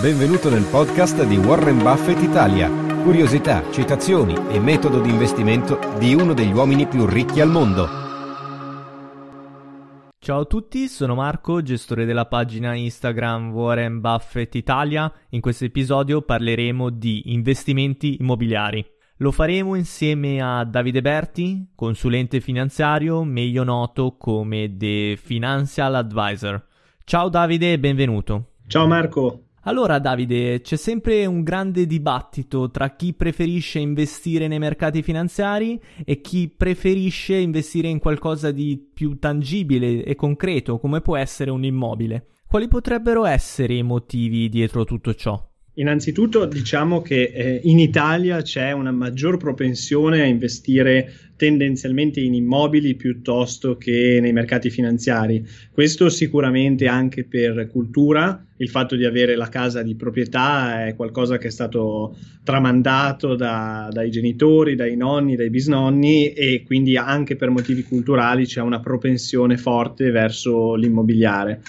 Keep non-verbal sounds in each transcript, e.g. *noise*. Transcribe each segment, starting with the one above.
Benvenuto nel podcast di Warren Buffett Italia. Curiosità, citazioni e metodo di investimento di uno degli uomini più ricchi al mondo. Ciao a tutti, sono Marco, gestore della pagina Instagram Warren Buffett Italia. In questo episodio parleremo di investimenti immobiliari. Lo faremo insieme a Davide Berti, consulente finanziario, meglio noto come The Financial Advisor. Ciao Davide e benvenuto. Ciao Marco. Allora Davide, c'è sempre un grande dibattito tra chi preferisce investire nei mercati finanziari e chi preferisce investire in qualcosa di più tangibile e concreto come può essere un immobile. Quali potrebbero essere i motivi dietro tutto ciò? Innanzitutto diciamo che eh, in Italia c'è una maggior propensione a investire tendenzialmente in immobili piuttosto che nei mercati finanziari. Questo sicuramente anche per cultura, il fatto di avere la casa di proprietà è qualcosa che è stato tramandato da, dai genitori, dai nonni, dai bisnonni e quindi anche per motivi culturali c'è una propensione forte verso l'immobiliare.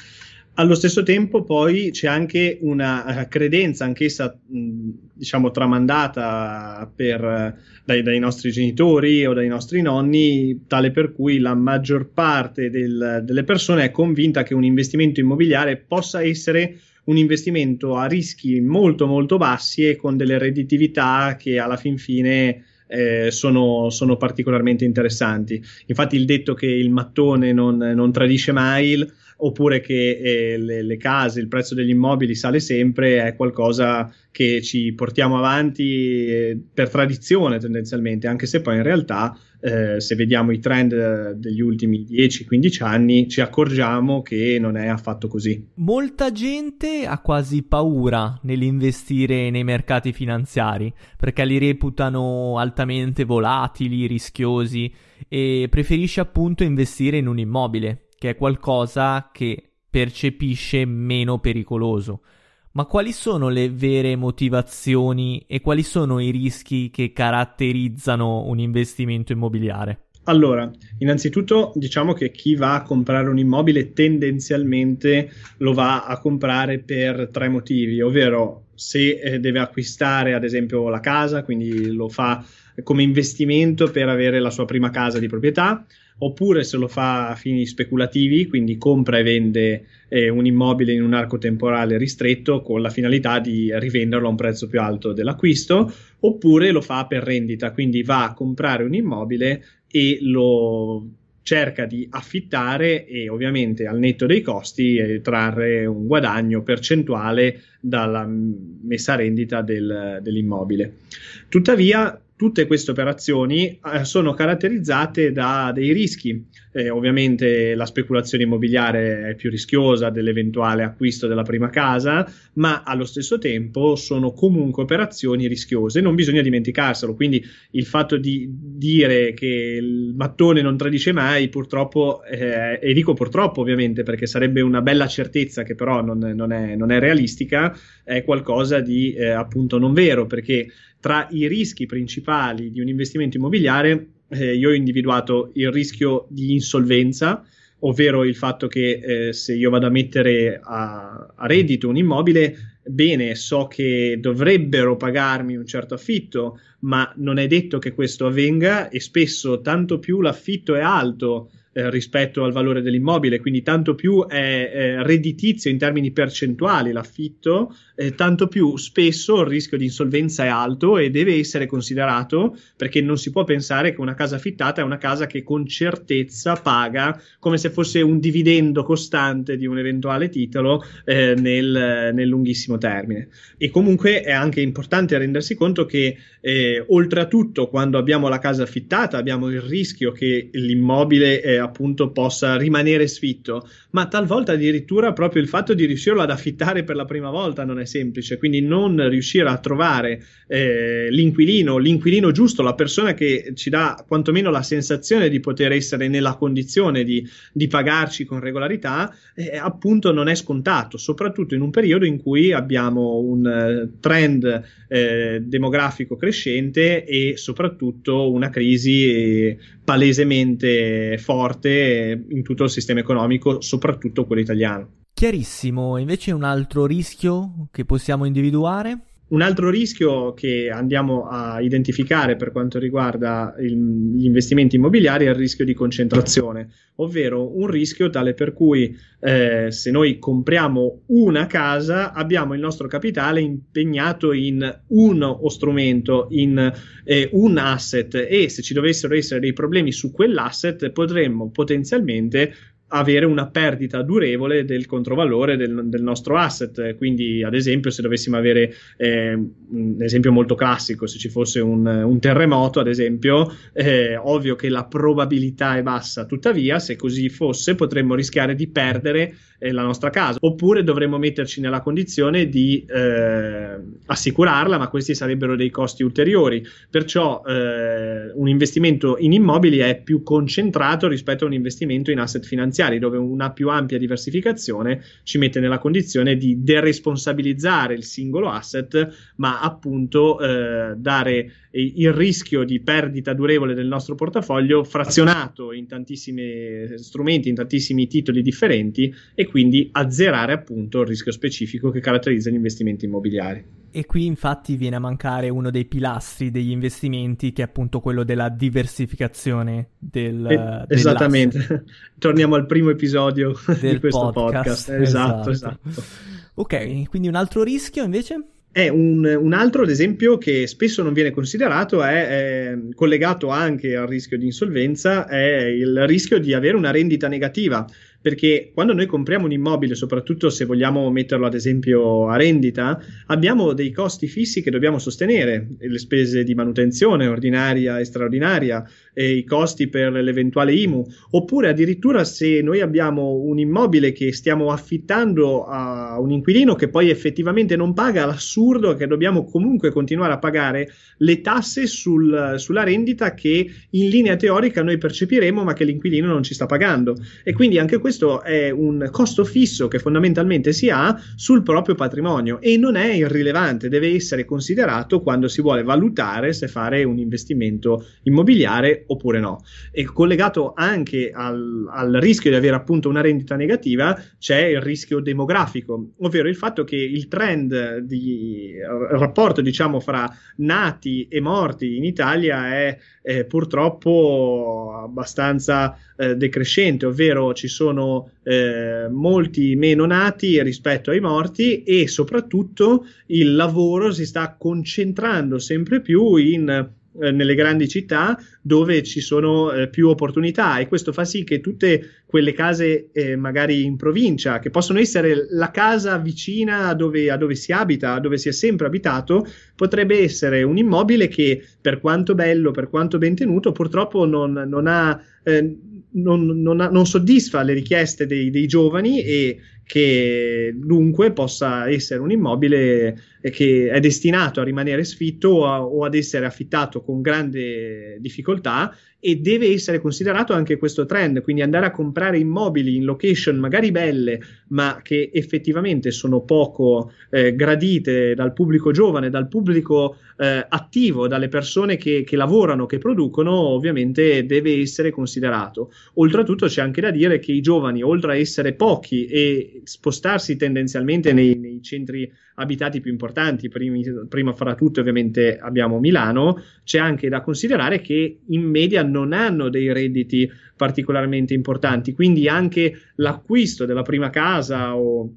Allo stesso tempo poi c'è anche una eh, credenza, anch'essa diciamo tramandata per, dai, dai, nostri genitori o dai nostri nonni, tale per cui la maggior parte del, delle persone è convinta che un investimento immobiliare possa essere un investimento a rischi molto molto bassi e con delle redditività che alla fin fine eh, sono, sono, particolarmente interessanti. Infatti il detto che il mattone non, non tradisce mai oppure che eh, le, le, case, il prezzo degli immobili sale sempre, è qualcosa che ci portiamo avanti eh, per tradizione tendenzialmente, anche se poi in realtà eh, se vediamo i trend degli ultimi 10-15 anni ci accorgiamo che non è affatto così. Molta gente ha quasi paura nell'investire nei mercati finanziari perché li reputano altamente volatili, rischiosi e preferisce appunto investire in un immobile che è qualcosa che percepisce meno pericoloso. Ma quali sono le vere motivazioni e quali sono i rischi che caratterizzano un investimento immobiliare? Allora, innanzitutto diciamo che chi va a comprare un immobile tendenzialmente lo va a comprare per tre motivi, ovvero se eh, deve acquistare ad esempio la casa, quindi lo fa come investimento per avere la sua prima casa di proprietà, oppure se lo fa a fini speculativi, quindi compra e vende eh, un immobile in un arco temporale ristretto con la finalità di rivenderlo a un prezzo più alto dell'acquisto, oppure lo fa per rendita, quindi va a comprare un immobile e lo cerca di affittare e ovviamente al netto dei costi eh, trarre un guadagno percentuale dalla messa a rendita del, dell'immobile. Tuttavia, tutte queste operazioni eh, sono caratterizzate da dei rischi. Eh, ovviamente la speculazione immobiliare è più rischiosa dell'eventuale acquisto della prima casa, ma allo stesso tempo sono comunque operazioni rischiose. Non bisogna dimenticarselo. Quindi il fatto di dire che il mattone non tradisce mai, purtroppo, eh, e dico purtroppo ovviamente perché sarebbe una bella certezza che però non, non, è, non è, realistica, è qualcosa di eh, appunto non vero perché tra i rischi principali di un investimento immobiliare eh, io ho individuato il rischio di insolvenza, ovvero il fatto che eh, se io vado a mettere a, a, reddito un immobile, bene, so che dovrebbero pagarmi un certo affitto, ma non è detto che questo avvenga e spesso tanto più l'affitto è alto eh, rispetto al valore dell'immobile, quindi tanto più è eh, redditizio in termini percentuali l'affitto, eh, tanto più spesso il rischio di insolvenza è alto e deve essere considerato perché non si può pensare che una casa affittata è una casa che con certezza paga come se fosse un dividendo costante di un eventuale titolo eh, nel, nel, lunghissimo termine. E comunque è anche importante rendersi conto che eh, oltre a tutto quando abbiamo la casa affittata abbiamo il rischio che l'immobile appunto possa rimanere sfitto, ma talvolta addirittura proprio il fatto di riuscirlo ad affittare per la prima volta non è semplice, quindi non riuscire a trovare eh, l'inquilino, l'inquilino giusto, la persona che ci dà quantomeno la sensazione di poter essere nella condizione di, di pagarci con regolarità, eh, appunto non è scontato, soprattutto in un periodo in cui abbiamo un uh, trend eh, demografico crescente e soprattutto una crisi eh, palesemente forte in tutto il sistema economico, soprattutto quello italiano. Chiarissimo, invece un altro rischio che possiamo individuare? Un altro rischio che andiamo a identificare per quanto riguarda il, gli investimenti immobiliari è il rischio di concentrazione, ovvero un rischio tale per cui eh, se noi compriamo una casa abbiamo il nostro capitale impegnato in uno strumento, in eh, un asset e se ci dovessero essere dei problemi su quell'asset potremmo potenzialmente avere una perdita durevole del controvalore del, del, nostro asset. Quindi, ad esempio, se dovessimo avere eh, un esempio molto classico, se ci fosse un, un terremoto, ad esempio, eh, ovvio che la probabilità è bassa, tuttavia, se così fosse, potremmo rischiare di perdere eh, la nostra casa, oppure dovremmo metterci nella condizione di eh, assicurarla, ma questi sarebbero dei costi ulteriori. Perciò eh, un investimento in immobili è più concentrato rispetto a un investimento in asset finanziari, dove una più ampia diversificazione ci mette nella condizione di deresponsabilizzare il singolo asset, ma appunto eh, dare il rischio di perdita durevole del nostro portafoglio frazionato in tantissimi strumenti, in tantissimi titoli differenti e quindi azzerare appunto il rischio specifico che caratterizza gli investimenti immobiliari. E qui infatti viene a mancare uno dei pilastri degli investimenti che è appunto quello della diversificazione del... Eh, esattamente, *laughs* torniamo al primo episodio *laughs* del di questo podcast. podcast. Esatto, esatto, esatto. Ok, quindi un altro rischio invece? È un, un, altro, ad esempio, che spesso non viene considerato, è, è, collegato anche al rischio di insolvenza, è il rischio di avere una rendita negativa perché quando noi compriamo un immobile, soprattutto se vogliamo metterlo ad esempio a rendita, abbiamo dei costi fissi che dobbiamo sostenere, le spese di manutenzione ordinaria e straordinaria, e i costi per l'eventuale IMU, oppure addirittura se noi abbiamo un immobile che stiamo affittando a un inquilino che poi effettivamente non paga, l'assurdo è che dobbiamo comunque continuare a pagare le tasse sul, sulla rendita che in linea teorica noi percepiremo ma che l'inquilino non ci sta pagando. E quindi anche questo questo è un costo fisso che fondamentalmente si ha sul proprio patrimonio e non è irrilevante, deve essere considerato quando si vuole valutare se fare un investimento immobiliare oppure no. E collegato anche al, al rischio di avere appunto una rendita negativa c'è il rischio demografico, ovvero il fatto che il trend di rapporto diciamo fra nati e morti in Italia è eh, purtroppo abbastanza eh, decrescente, ovvero ci sono eh, molti meno nati rispetto ai morti e soprattutto il lavoro si sta concentrando sempre più in eh, nelle grandi città dove ci sono eh, più opportunità e questo fa sì che tutte quelle case eh, magari in provincia che possono essere la casa vicina a dove, a dove, si abita, a dove si è sempre abitato, potrebbe essere un immobile che per quanto bello, per quanto ben tenuto, purtroppo non, non ha eh, non, non, non, soddisfa le richieste dei, dei, giovani e che dunque possa essere un immobile che è destinato a rimanere sfitto o, a, o ad essere affittato con grande difficoltà e deve essere considerato anche questo trend, quindi andare a comprare immobili in location magari belle, ma che effettivamente sono poco eh, gradite dal pubblico giovane, dal pubblico eh, attivo, dalle persone che, che, lavorano, che producono, ovviamente deve essere considerato. Oltretutto c'è anche da dire che i giovani, oltre a essere pochi e spostarsi tendenzialmente nei, nei centri abitati più importanti, primi, prima fra tutte ovviamente abbiamo Milano, c'è anche da considerare che in media non hanno dei redditi particolarmente importanti, quindi anche l'acquisto della prima casa o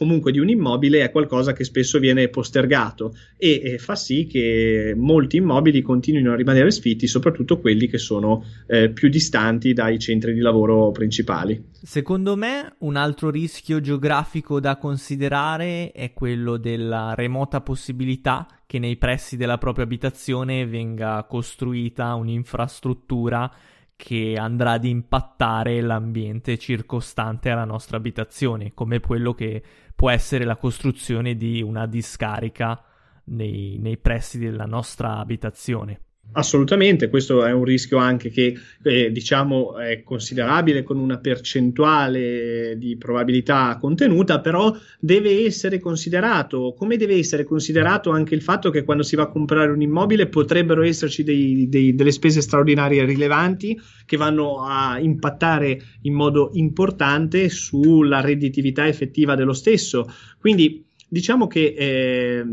comunque di un immobile è qualcosa che spesso viene postergato e, e, fa sì che molti immobili continuino a rimanere sfitti, soprattutto quelli che sono eh, più distanti dai centri di lavoro principali. Secondo me un altro rischio geografico da considerare è quello della remota possibilità che nei pressi della propria abitazione venga costruita un'infrastruttura che andrà ad impattare l'ambiente circostante alla nostra abitazione, come quello che può essere la costruzione di una discarica nei, nei pressi della nostra abitazione. Assolutamente, questo è un rischio anche che eh, diciamo è considerabile con una percentuale di probabilità contenuta, però deve essere considerato, come deve essere considerato anche il fatto che quando si va a comprare un immobile potrebbero esserci dei, dei, delle spese straordinarie rilevanti che vanno a impattare in modo importante sulla redditività effettiva dello stesso. Quindi diciamo che eh,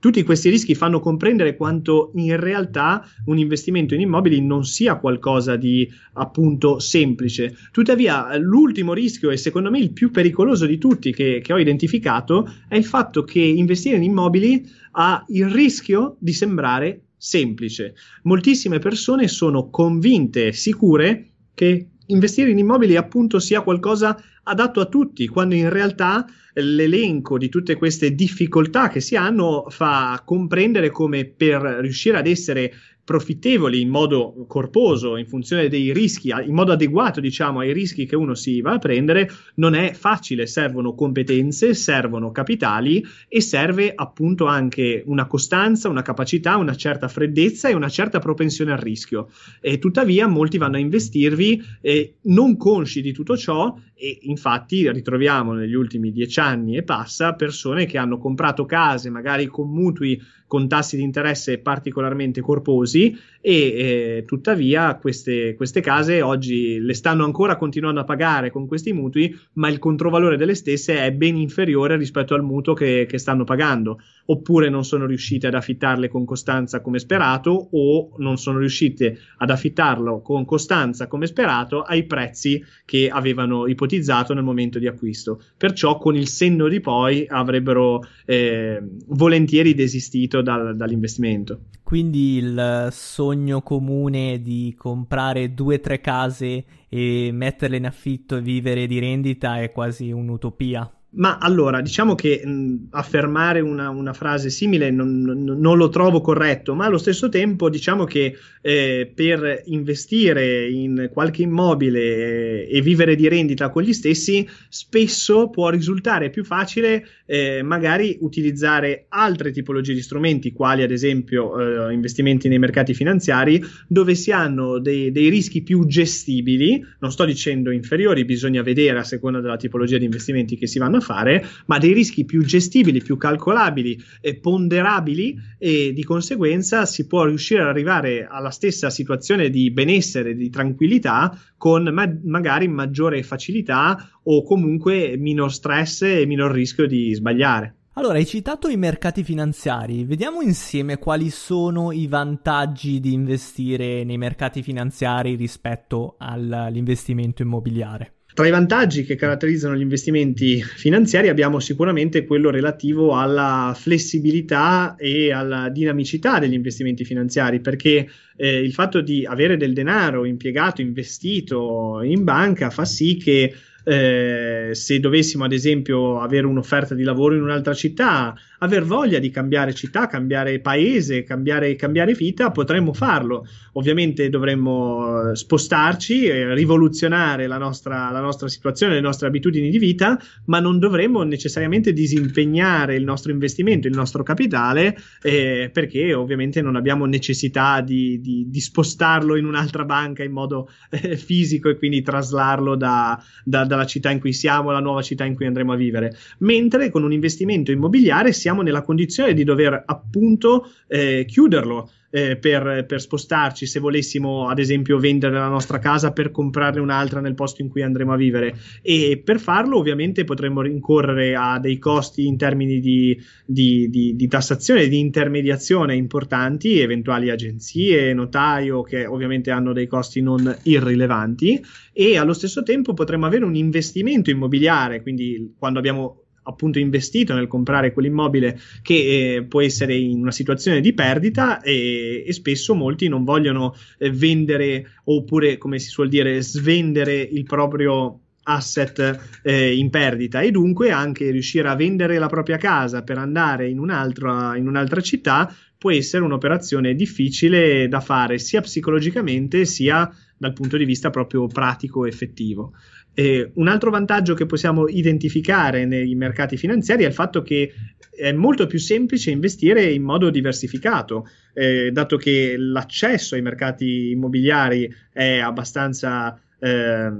tutti questi rischi fanno comprendere quanto in realtà un investimento in immobili non sia qualcosa di appunto semplice. Tuttavia, l'ultimo rischio e secondo me il più pericoloso di tutti che, che ho identificato è il fatto che investire in immobili ha il rischio di sembrare semplice. Moltissime persone sono convinte, sicure che investire in immobili appunto sia qualcosa adatto a tutti, quando in realtà l'elenco di tutte queste difficoltà che si hanno fa comprendere come per riuscire ad essere profittevoli in modo corposo, in funzione dei rischi, in modo adeguato, diciamo, ai rischi che uno si va a prendere, non è facile. Servono competenze, servono capitali e serve appunto anche una costanza, una capacità, una certa freddezza e una certa propensione al rischio. E tuttavia molti vanno a investirvi eh, non consci di tutto ciò e infatti ritroviamo negli ultimi dieci anni e passa persone che hanno comprato case magari con mutui con tassi di interesse particolarmente corposi e eh, tuttavia queste, queste, case oggi le stanno ancora continuando a pagare con questi mutui, ma il controvalore delle stesse è ben inferiore rispetto al mutuo che, che stanno pagando, oppure non sono riuscite ad affittarle con costanza come sperato o non sono riuscite ad affittarlo con costanza come sperato ai prezzi che avevano ipotizzato nel momento di acquisto. Perciò con il senno di poi avrebbero eh, volentieri desistito dal, dall'investimento. Quindi il sogno comune di comprare due o tre case e metterle in affitto e vivere di rendita è quasi un'utopia. Ma allora, diciamo che mh, affermare una, una, frase simile non, non, non, lo trovo corretto, ma allo stesso tempo diciamo che eh, per investire in qualche immobile e vivere di rendita con gli stessi, spesso può risultare più facile eh, magari utilizzare altre tipologie di strumenti, quali ad esempio eh, investimenti nei mercati finanziari, dove si hanno dei, dei rischi più gestibili, non sto dicendo inferiori, bisogna vedere a seconda della tipologia di investimenti che si vanno a fare, ma dei rischi più gestibili, più calcolabili e ponderabili e di conseguenza si può riuscire ad arrivare alla stessa situazione di benessere, di tranquillità con ma- magari maggiore facilità o comunque minor stress e minor rischio di sbagliare. Allora, hai citato i mercati finanziari, vediamo insieme quali sono i vantaggi di investire nei mercati finanziari rispetto all'investimento immobiliare. Tra i vantaggi che caratterizzano gli investimenti finanziari abbiamo sicuramente quello relativo alla flessibilità e alla dinamicità degli investimenti finanziari, perché eh, il fatto di avere del denaro impiegato, investito in banca fa sì che eh, se dovessimo ad esempio avere un'offerta di lavoro in un'altra città, aver voglia di cambiare città, cambiare paese, cambiare, cambiare vita, potremmo farlo. Ovviamente dovremmo eh, spostarci, rivoluzionare la nostra, la nostra situazione, le nostre abitudini di vita, ma non dovremmo necessariamente disimpegnare il nostro investimento, il nostro capitale, eh, perché ovviamente non abbiamo necessità di, di, di, spostarlo in un'altra banca in modo eh, fisico e quindi traslarlo da, da, dalla città in cui siamo alla nuova città in cui andremo a vivere. Mentre con un investimento immobiliare si siamo nella condizione di dover appunto eh, chiuderlo. Eh, per, per, spostarci se volessimo ad esempio vendere la nostra casa per comprarne un'altra nel posto in cui andremo a vivere. E per farlo ovviamente potremmo rincorrere a dei costi in termini di, di, di, di tassazione di intermediazione importanti eventuali agenzie, notaio che ovviamente hanno dei costi non irrilevanti. E allo stesso tempo potremmo avere un investimento immobiliare quindi quando abbiamo appunto investito nel comprare quell'immobile che eh, può essere in una situazione di perdita e, e spesso molti non vogliono eh, vendere oppure come si suol dire svendere il proprio asset eh, in perdita e dunque anche riuscire a vendere la propria casa per andare in un'altra, in un'altra città può essere un'operazione difficile da fare sia psicologicamente sia dal punto di vista proprio pratico effettivo. Eh, un altro vantaggio che possiamo identificare nei mercati finanziari è il fatto che è molto più semplice investire in modo diversificato, eh, dato che l'accesso ai mercati immobiliari è abbastanza eh,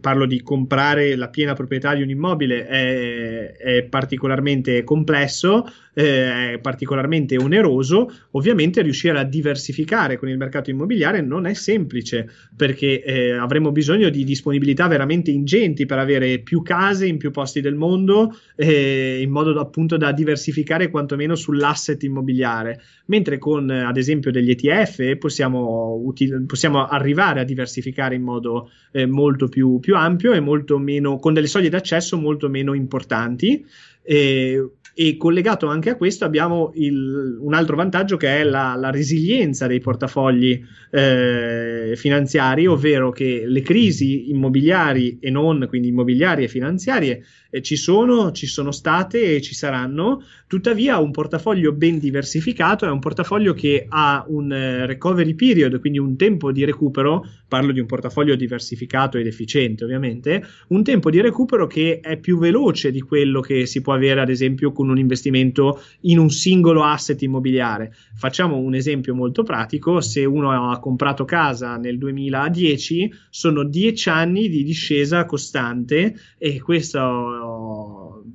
parlo di comprare la piena proprietà di un immobile è, è particolarmente complesso, eh, particolarmente oneroso, ovviamente riuscire a diversificare con il mercato immobiliare non è semplice perché eh, avremo bisogno di disponibilità veramente ingenti per avere più case in più posti del mondo eh, in modo da, appunto da diversificare quantomeno sull'asset immobiliare, mentre con ad esempio degli ETF possiamo, util- possiamo arrivare a diversificare in modo eh, molto più, più, ampio e molto meno, con delle soglie d'accesso molto meno importanti. E, e collegato anche a questo abbiamo il, un altro vantaggio che è la, la resilienza dei portafogli eh, finanziari, ovvero che le crisi immobiliari e non, quindi immobiliari e finanziarie, ci sono, ci sono state e ci saranno, tuttavia un portafoglio ben diversificato è un portafoglio che ha un eh, recovery period, quindi un tempo di recupero, parlo di un portafoglio diversificato ed efficiente ovviamente, un tempo di recupero che è più veloce di quello che si può avere ad esempio con un investimento in un singolo asset immobiliare. Facciamo un esempio molto pratico, se uno ha comprato casa nel 2010, sono dieci anni di discesa costante e questo,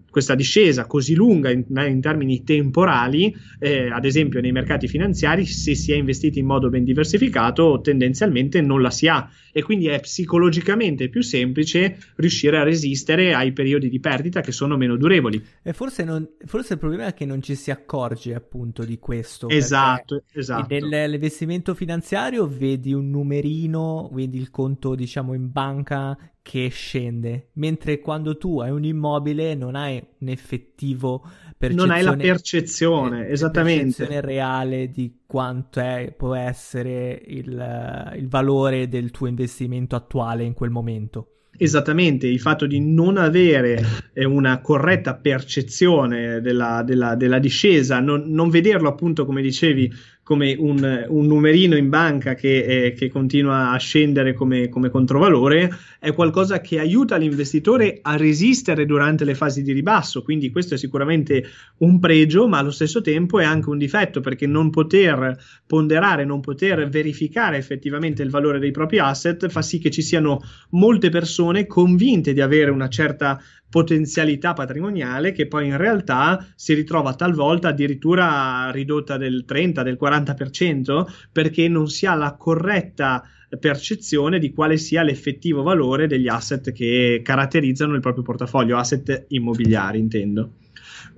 questa discesa così lunga in, in termini temporali, eh, ad esempio nei mercati finanziari, se si è investiti in modo ben diversificato, tendenzialmente non la si ha e quindi è psicologicamente più semplice riuscire a resistere ai periodi di perdita che sono meno durevoli. E forse, non, forse il problema è che non ci si accorge appunto di questo. Esatto, esatto. Nell'investimento finanziario vedi un numerino, vedi il conto diciamo in banca che scende, mentre quando tu hai un immobile non hai un effettivo non hai la percezione, eh, esattamente. percezione reale di quanto è, può essere il, il valore del tuo investimento attuale in quel momento. Esattamente, il fatto di non avere eh, una corretta percezione della, della, della discesa, non, non, vederlo appunto come dicevi come un, un numerino in banca che, eh, che continua a scendere come, come, controvalore, è qualcosa che aiuta l'investitore a resistere durante le fasi di ribasso. Quindi questo è sicuramente un pregio, ma allo stesso tempo è anche un difetto perché non poter ponderare, non poter verificare effettivamente il valore dei propri asset fa sì che ci siano molte persone convinte di avere una certa potenzialità patrimoniale che poi in realtà si ritrova talvolta addirittura ridotta del 30, del 40% perché non si ha la corretta percezione di quale sia l'effettivo valore degli asset che caratterizzano il proprio portafoglio, asset immobiliari intendo.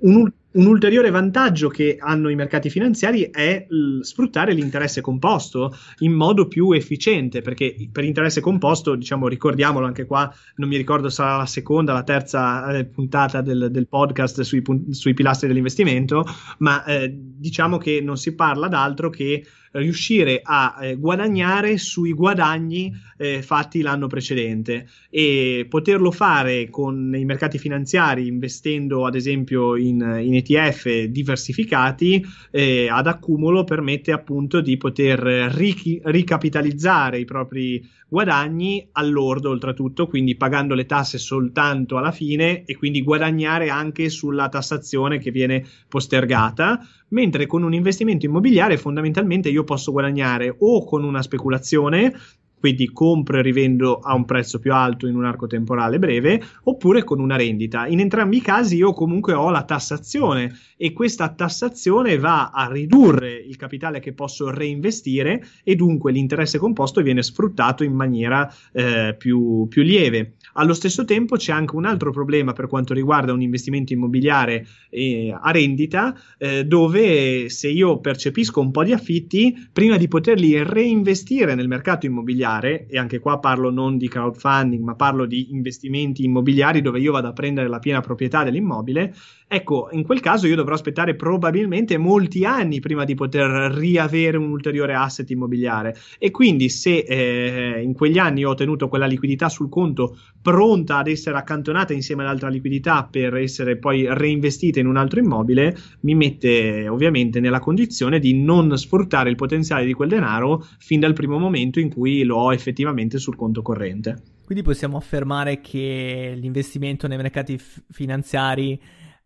Un, un ulteriore vantaggio che hanno i mercati finanziari è l- sfruttare l'interesse composto in modo più efficiente, perché per interesse composto, diciamo, ricordiamolo anche qua, non mi ricordo sarà la seconda, la terza eh, puntata del, del podcast sui, sui, pilastri dell'investimento, ma eh, diciamo che non si parla d'altro che riuscire a eh, guadagnare sui guadagni eh, fatti l'anno precedente. E poterlo fare con i mercati finanziari investendo ad esempio in, in ETF diversificati eh, ad accumulo permette appunto di poter ric- ricapitalizzare i propri guadagni all'ordo oltretutto, quindi pagando le tasse soltanto alla fine e quindi guadagnare anche sulla tassazione che viene postergata, mentre con un investimento immobiliare fondamentalmente io posso guadagnare o con una speculazione quindi compro e rivendo a un prezzo più alto in un arco temporale breve, oppure con una rendita. In entrambi i casi io comunque ho la tassazione e questa tassazione va a ridurre il capitale che posso reinvestire e dunque l'interesse composto viene sfruttato in maniera eh, più, più lieve. Allo stesso tempo c'è anche un altro problema per quanto riguarda un investimento immobiliare eh, a rendita, eh, dove se io percepisco un po' di affitti, prima di poterli reinvestire nel mercato immobiliare, e anche qua parlo non di crowdfunding, ma parlo di investimenti immobiliari dove io vado a prendere la piena proprietà dell'immobile, Ecco, in quel caso io dovrò aspettare probabilmente molti anni prima di poter riavere un ulteriore asset immobiliare. E quindi se eh, in quegli anni ho tenuto quella liquidità sul conto pronta ad essere accantonata insieme all'altra liquidità per essere poi reinvestita in un altro immobile, mi mette ovviamente nella condizione di non sfruttare il potenziale di quel denaro fin dal primo momento in cui l'ho ho effettivamente sul conto corrente. Quindi possiamo affermare che l'investimento nei mercati f- finanziari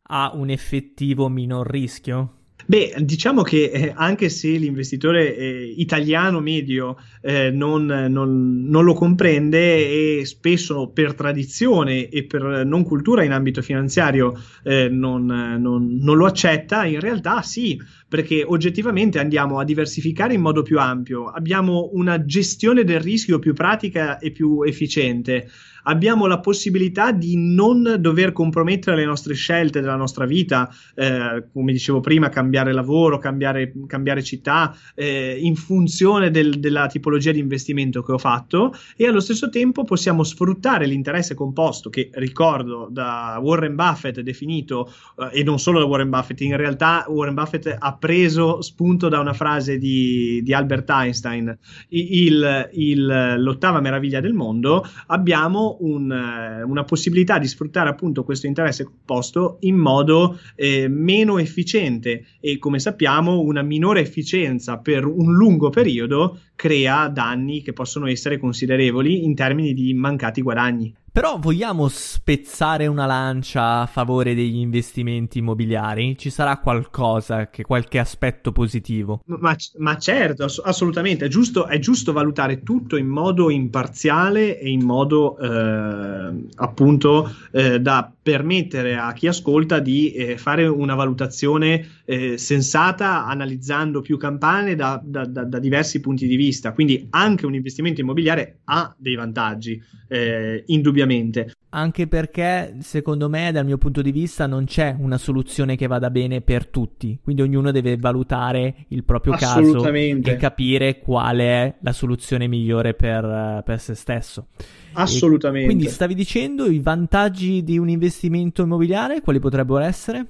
ha un effettivo minor rischio? Beh, diciamo che eh, anche se l'investitore eh, italiano medio eh, non, non, non, lo comprende e spesso per tradizione e per non cultura in ambito finanziario eh, non, non, lo accetta, in realtà sì, perché oggettivamente andiamo a diversificare in modo più ampio, abbiamo una gestione del rischio più pratica e più efficiente. Abbiamo la possibilità di non dover compromettere le nostre scelte della nostra vita, eh, come dicevo prima, cambiare lavoro, cambiare, cambiare città, eh, in funzione del, della tipologia di investimento che ho fatto. E allo stesso tempo possiamo sfruttare l'interesse composto che ricordo da Warren Buffett definito eh, e non solo da Warren Buffett, in realtà Warren Buffett ha preso spunto da una frase di, di Albert Einstein, il, il, l'ottava meraviglia del mondo, abbiamo un, eh, una possibilità di sfruttare appunto questo interesse composto in modo eh, meno efficiente e come sappiamo una minore efficienza per un lungo periodo crea danni che possono essere considerevoli in termini di mancati guadagni. Però vogliamo spezzare una lancia a favore degli investimenti immobiliari? Ci sarà qualcosa, che, qualche aspetto positivo? Ma, ma certo, ass- assolutamente. È giusto, è giusto, valutare tutto in modo imparziale e in modo eh, appunto eh, da permettere a chi ascolta di eh, fare una valutazione eh, sensata analizzando più campane da, da, da, da, diversi punti di vista. Quindi anche un investimento immobiliare ha dei vantaggi, eh, indubbiamente. Anche perché, secondo me, dal mio punto di vista, non c'è una soluzione che vada bene per tutti. Quindi ognuno deve valutare il proprio caso e capire qual è la soluzione migliore per, per se stesso. Assolutamente. E quindi stavi dicendo i vantaggi di un investimento immobiliare, quali potrebbero essere?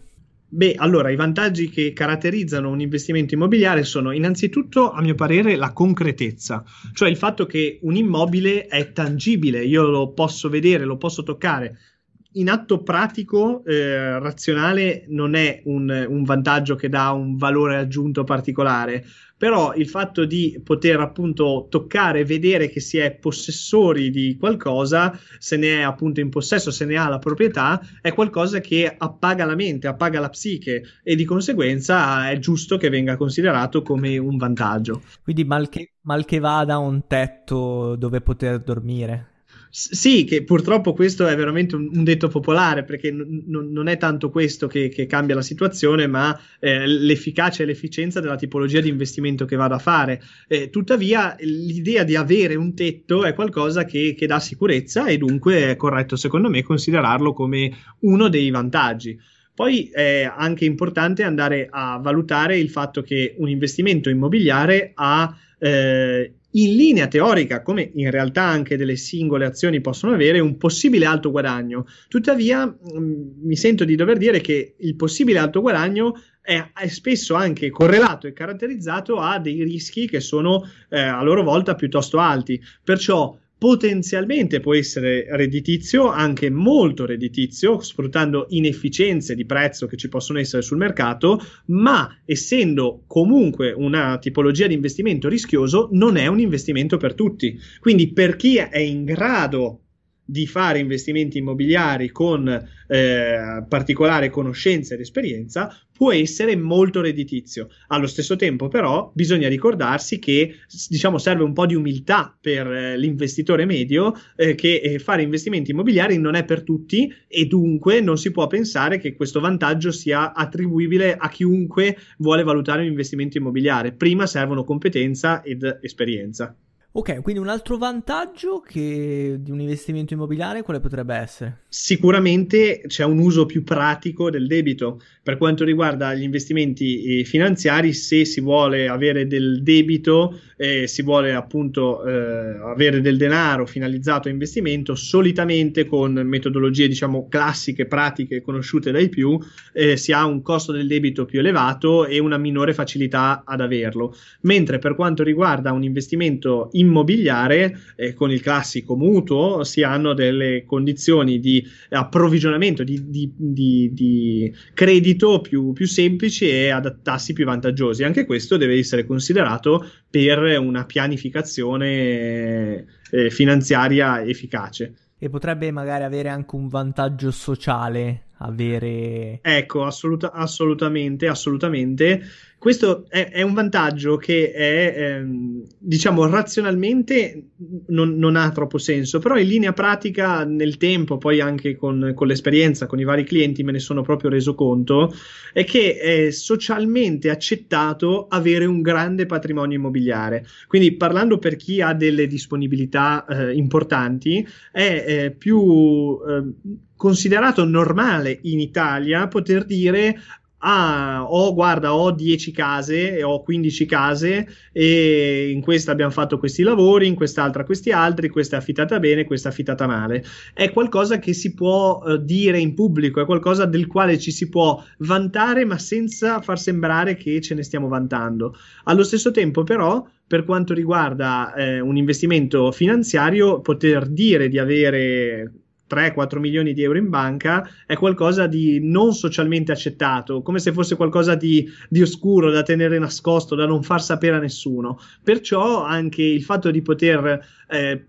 Beh, allora, i vantaggi che caratterizzano un investimento immobiliare sono innanzitutto, a mio parere, la concretezza, cioè il fatto che un immobile è tangibile, io lo posso vedere, lo posso toccare. In atto pratico, eh, razionale, non è un, un vantaggio che dà un valore aggiunto particolare, però il fatto di poter appunto toccare, vedere che si è possessori di qualcosa, se ne è appunto in possesso, se ne ha la proprietà, è qualcosa che appaga la mente, appaga la psiche e di conseguenza è giusto che venga considerato come un vantaggio. Quindi mal che, mal che vada un tetto dove poter dormire sì, che purtroppo questo è veramente un, un detto popolare perché n- n- non è tanto questo che, che cambia la situazione, ma eh, l'efficacia e l'efficienza della tipologia di investimento che vado a fare. Eh, tuttavia, l'idea di avere un tetto è qualcosa che, che dà sicurezza e dunque è corretto, secondo me, considerarlo come uno dei vantaggi. Poi è anche importante andare a valutare il fatto che un investimento immobiliare ha eh, in linea teorica, come in realtà anche delle singole azioni possono avere, un possibile alto guadagno. Tuttavia, mm, mi sento di dover dire che il possibile alto guadagno è, è, spesso anche correlato e caratterizzato a dei rischi che sono eh, a loro volta piuttosto alti. Perciò potenzialmente può essere redditizio, anche molto redditizio, sfruttando inefficienze di prezzo che ci possono essere sul mercato, ma essendo comunque una tipologia di investimento rischioso, non è un investimento per tutti. Quindi per chi è in grado di fare investimenti immobiliari con eh, particolare conoscenza ed esperienza può essere molto redditizio. Allo stesso tempo, però, bisogna ricordarsi che diciamo serve un po' di umiltà per eh, l'investitore medio eh, che eh, fare investimenti immobiliari non è per tutti e dunque non si può pensare che questo vantaggio sia attribuibile a chiunque vuole valutare un investimento immobiliare. Prima servono competenza ed esperienza. Ok, quindi un altro vantaggio che di un investimento immobiliare quale potrebbe essere? Sicuramente c'è un uso più pratico del debito. Per quanto riguarda gli investimenti eh, finanziari, se si vuole avere del debito, eh, si vuole appunto eh, avere del denaro finalizzato a investimento, solitamente con metodologie diciamo classiche, pratiche, conosciute dai più, eh, si ha un costo del debito più elevato e una minore facilità ad averlo. Mentre per quanto riguarda un investimento immobiliare, immobiliare eh, con il classico mutuo si hanno delle condizioni di approvvigionamento di, di, di, di credito più, più semplici e a tassi più vantaggiosi. Anche questo deve essere considerato per una pianificazione eh, finanziaria efficace. E potrebbe magari avere anche un vantaggio sociale avere... Ecco, assoluta, assolutamente, assolutamente. Questo è, è, un vantaggio che è, ehm, diciamo, razionalmente non, non, ha troppo senso, però in linea pratica nel tempo, poi anche con, con, l'esperienza, con i vari clienti me ne sono proprio reso conto, è che è socialmente accettato avere un grande patrimonio immobiliare. Quindi parlando per chi ha delle disponibilità eh, importanti, è eh, più... Eh, considerato normale in Italia poter dire ah, ho, guarda, ho 10 case, ho 15 case e in questa abbiamo fatto questi lavori, in quest'altra questi altri, questa è affittata bene, questa è affittata male. È qualcosa che si può uh, dire in pubblico, è qualcosa del quale ci si può vantare, ma senza far sembrare che ce ne stiamo vantando. Allo stesso tempo, però, per quanto riguarda eh, un investimento finanziario, poter dire di avere 3-4 milioni di euro in banca è qualcosa di non socialmente accettato, come se fosse qualcosa di, di, oscuro da tenere nascosto, da non far sapere a nessuno. Perciò anche il fatto di poter eh,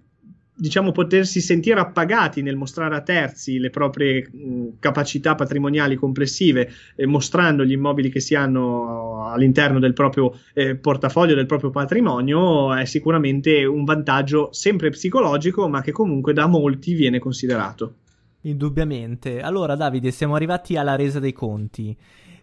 diciamo, potersi sentire appagati nel mostrare a terzi le proprie mh, capacità patrimoniali complessive, eh, mostrando gli immobili che si hanno all'interno del proprio eh, portafoglio, del proprio patrimonio, è sicuramente un vantaggio sempre psicologico, ma che comunque da molti viene considerato. Indubbiamente. Allora, Davide, siamo arrivati alla resa dei conti.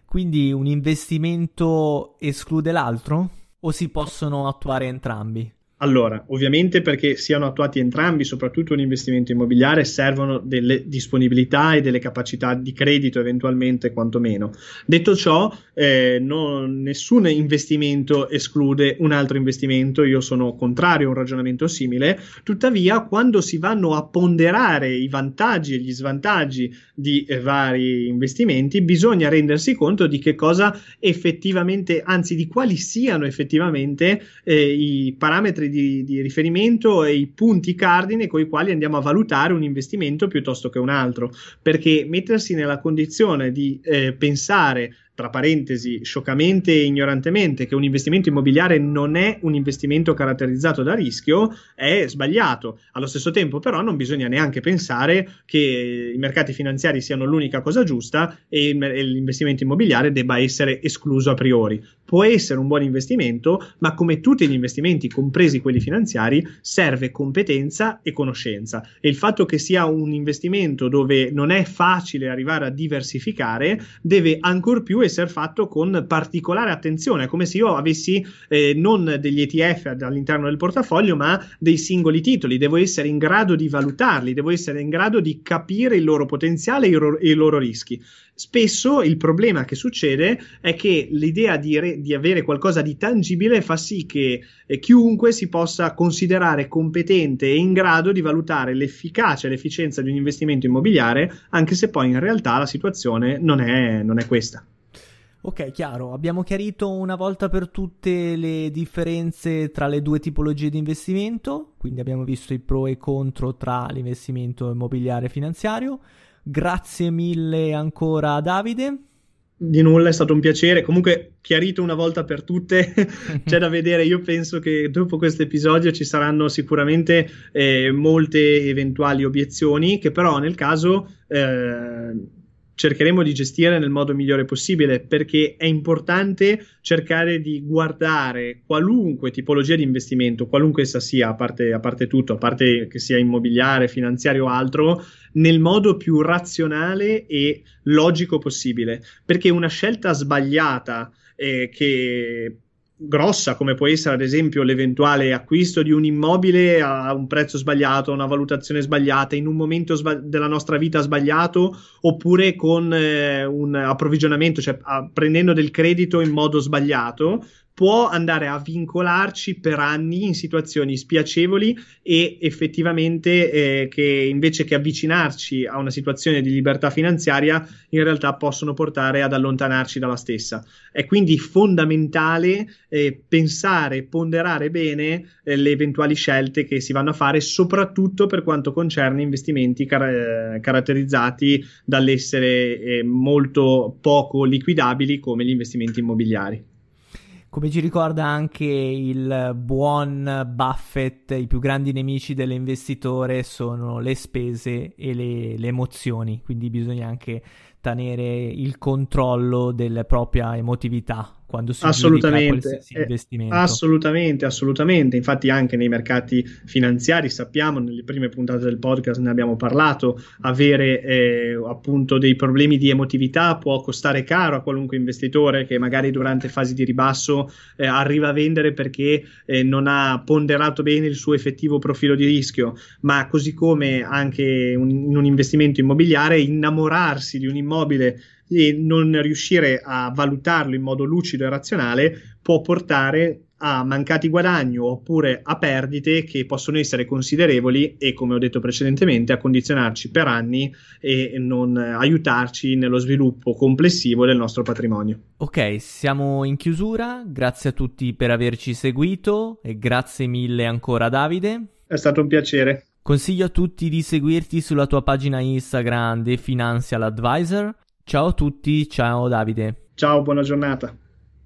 Quindi un investimento esclude l'altro? O si possono attuare entrambi? Allora, ovviamente perché siano attuati entrambi, soprattutto un investimento immobiliare, servono delle disponibilità e delle capacità di credito eventualmente quantomeno. Detto ciò, eh, non, nessun investimento esclude un altro investimento, io sono contrario a un ragionamento simile, tuttavia quando si vanno a ponderare i vantaggi e gli svantaggi di eh, vari investimenti, bisogna rendersi conto di che cosa effettivamente, anzi di quali siano effettivamente eh, i parametri di, di, riferimento e i punti cardine con i quali andiamo a valutare un investimento piuttosto che un altro, perché mettersi nella condizione di eh, pensare tra parentesi, scioccamente e ignorantemente, che un investimento immobiliare non è un investimento caratterizzato da rischio, è sbagliato. Allo stesso tempo, però, non bisogna neanche pensare che i mercati finanziari siano l'unica cosa giusta e l'investimento immobiliare debba essere escluso a priori. Può essere un buon investimento, ma come tutti gli investimenti, compresi quelli finanziari, serve competenza e conoscenza. E il fatto che sia un investimento dove non è facile arrivare a diversificare deve ancor più essere fatto con particolare attenzione, come se io avessi eh, non degli ETF all'interno del portafoglio, ma dei singoli titoli. Devo essere in grado di valutarli, devo essere in grado di capire il loro potenziale e i loro rischi. Spesso il problema che succede è che l'idea di, re- di avere qualcosa di tangibile fa sì che eh, chiunque si possa considerare competente e in grado di valutare l'efficacia e l'efficienza di un investimento immobiliare, anche se poi in realtà la situazione non è, non è questa. Ok, chiaro. Abbiamo chiarito una volta per tutte le differenze tra le due tipologie di investimento, quindi abbiamo visto i pro e i contro tra l'investimento immobiliare e finanziario. Grazie mille ancora Davide. Di nulla, è stato un piacere. Comunque, chiarito una volta per tutte, *laughs* c'è da vedere. Io penso che dopo questo episodio ci saranno sicuramente eh, molte eventuali obiezioni, che però nel caso eh, cercheremo di gestire nel modo migliore possibile perché è importante cercare di guardare qualunque tipologia di investimento, qualunque essa sia, a parte, a parte tutto, a parte che sia immobiliare, finanziario o altro, nel modo più razionale e logico possibile. Perché una scelta sbagliata eh, che grossa, come può essere ad esempio l'eventuale acquisto di un immobile a un prezzo sbagliato, una valutazione sbagliata, in un momento sba- della nostra vita sbagliato, oppure con eh, un approvvigionamento, cioè a, prendendo del credito in modo sbagliato, può andare a vincolarci per anni in situazioni spiacevoli e effettivamente eh, che invece che avvicinarci a una situazione di libertà finanziaria in realtà possono portare ad allontanarci dalla stessa. È quindi fondamentale eh, pensare, ponderare bene eh, le eventuali scelte che si vanno a fare, soprattutto per quanto concerne investimenti car- caratterizzati dall'essere eh, molto poco liquidabili come gli investimenti immobiliari. Come ci ricorda anche il buon Buffett, i più grandi nemici dell'investitore sono le spese e le, le emozioni, quindi bisogna anche tenere il controllo della propria emotività quando si assolutamente, eh, investimento. Assolutamente, assolutamente. Infatti anche nei mercati finanziari sappiamo, nelle prime puntate del podcast ne abbiamo parlato, avere eh, appunto dei problemi di emotività può costare caro a qualunque investitore che magari durante fasi di ribasso eh, arriva a vendere perché eh, non ha ponderato bene il suo effettivo profilo di rischio, ma così come anche un, in un investimento immobiliare innamorarsi di un immobile e non riuscire a valutarlo in modo lucido e razionale può portare a mancati guadagni oppure a perdite che possono essere considerevoli e come ho detto precedentemente a condizionarci per anni e non aiutarci nello sviluppo complessivo del nostro patrimonio. Ok, siamo in chiusura, grazie a tutti per averci seguito e grazie mille ancora Davide. È stato un piacere. Consiglio a tutti di seguirti sulla tua pagina Instagram The Financial Advisor Ciao a tutti, ciao Davide. Ciao, buona giornata.